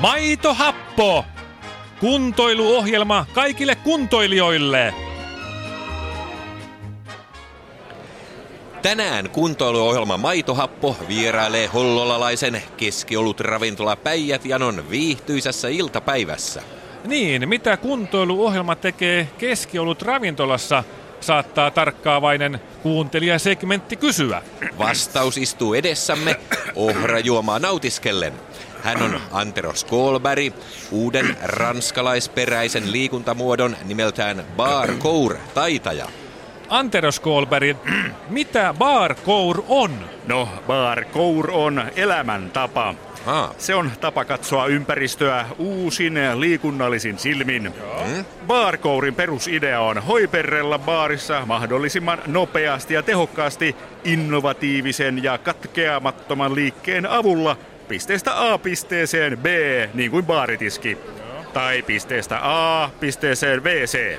Maitohappo! Kuntoiluohjelma kaikille kuntoilijoille! Tänään kuntoiluohjelma Maitohappo vierailee hollolalaisen keskiolut ravintola Päijät-Janon viihtyisässä iltapäivässä. Niin, mitä kuntoiluohjelma tekee keskiolut ravintolassa, saattaa tarkkaavainen kuuntelijasegmentti kysyä. Vastaus istuu edessämme ohrajuomaa nautiskellen. Hän on Antero Skolberg, uuden ranskalaisperäisen liikuntamuodon nimeltään Bar Cour taitaja. Antero Skolberg, mitä barcour on? No, barcour on elämäntapa. Haa. Se on tapa katsoa ympäristöä uusin liikunnallisin silmin. Hmm? Barcourin perusidea on hoiperrella baarissa mahdollisimman nopeasti ja tehokkaasti innovatiivisen ja katkeamattoman liikkeen avulla pisteestä A pisteeseen B, niin kuin baaritiski. Tai pisteestä A pisteeseen WC.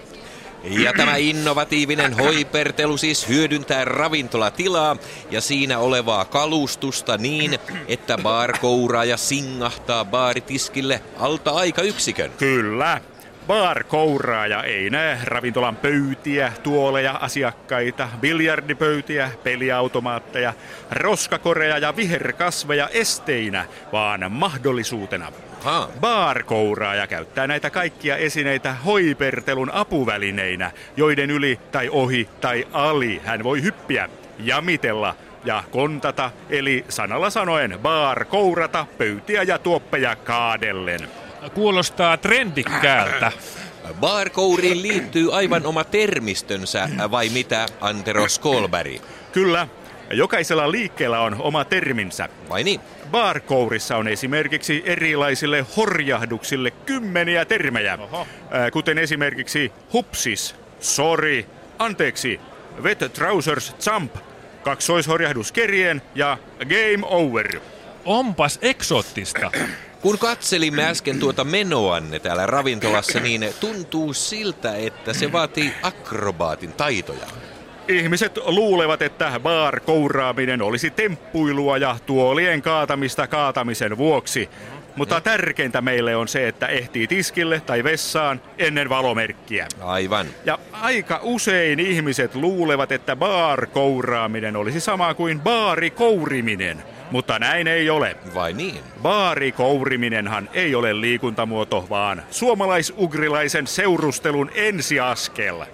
Ja tämä innovatiivinen hoipertelu siis hyödyntää ravintolatilaa ja siinä olevaa kalustusta niin, että baarkouraaja singahtaa baaritiskille alta aika yksikön. Kyllä. Bar-kouraaja ei näe ravintolan pöytiä, tuoleja, asiakkaita, biljardipöytiä, peliautomaatteja, roskakoreja ja viherkasveja esteinä, vaan mahdollisuutena. Ha. Bar-kouraaja käyttää näitä kaikkia esineitä hoipertelun apuvälineinä, joiden yli tai ohi tai ali hän voi hyppiä, jamitella ja kontata, eli sanalla sanoen bar kourata pöytiä ja tuoppeja kaadellen. Kuulostaa trendikkäältä. Barkouriin liittyy aivan oma termistönsä, vai mitä, Antero Skolberg? Kyllä, jokaisella liikkeellä on oma terminsä. Vai niin? Barkourissa on esimerkiksi erilaisille horjahduksille kymmeniä termejä, Oho. Ää, kuten esimerkiksi hupsis, sorry, anteeksi, wet trousers jump, kaksoishorjahdus kerien ja game over. Onpas eksoottista. Kun katselimme äsken tuota menoanne täällä ravintolassa, niin tuntuu siltä, että se vaatii akrobaatin taitoja. Ihmiset luulevat, että bar kouraaminen olisi temppuilua ja tuolien kaatamista kaatamisen vuoksi. Mutta tärkeintä meille on se, että ehtii tiskille tai vessaan ennen valomerkkiä. Aivan. Ja aika usein ihmiset luulevat, että baarikouraaminen olisi sama kuin baarikouriminen. Mutta näin ei ole. Vai niin? Baarikouriminenhan ei ole liikuntamuoto, vaan suomalaisugrilaisen seurustelun ensiaskel.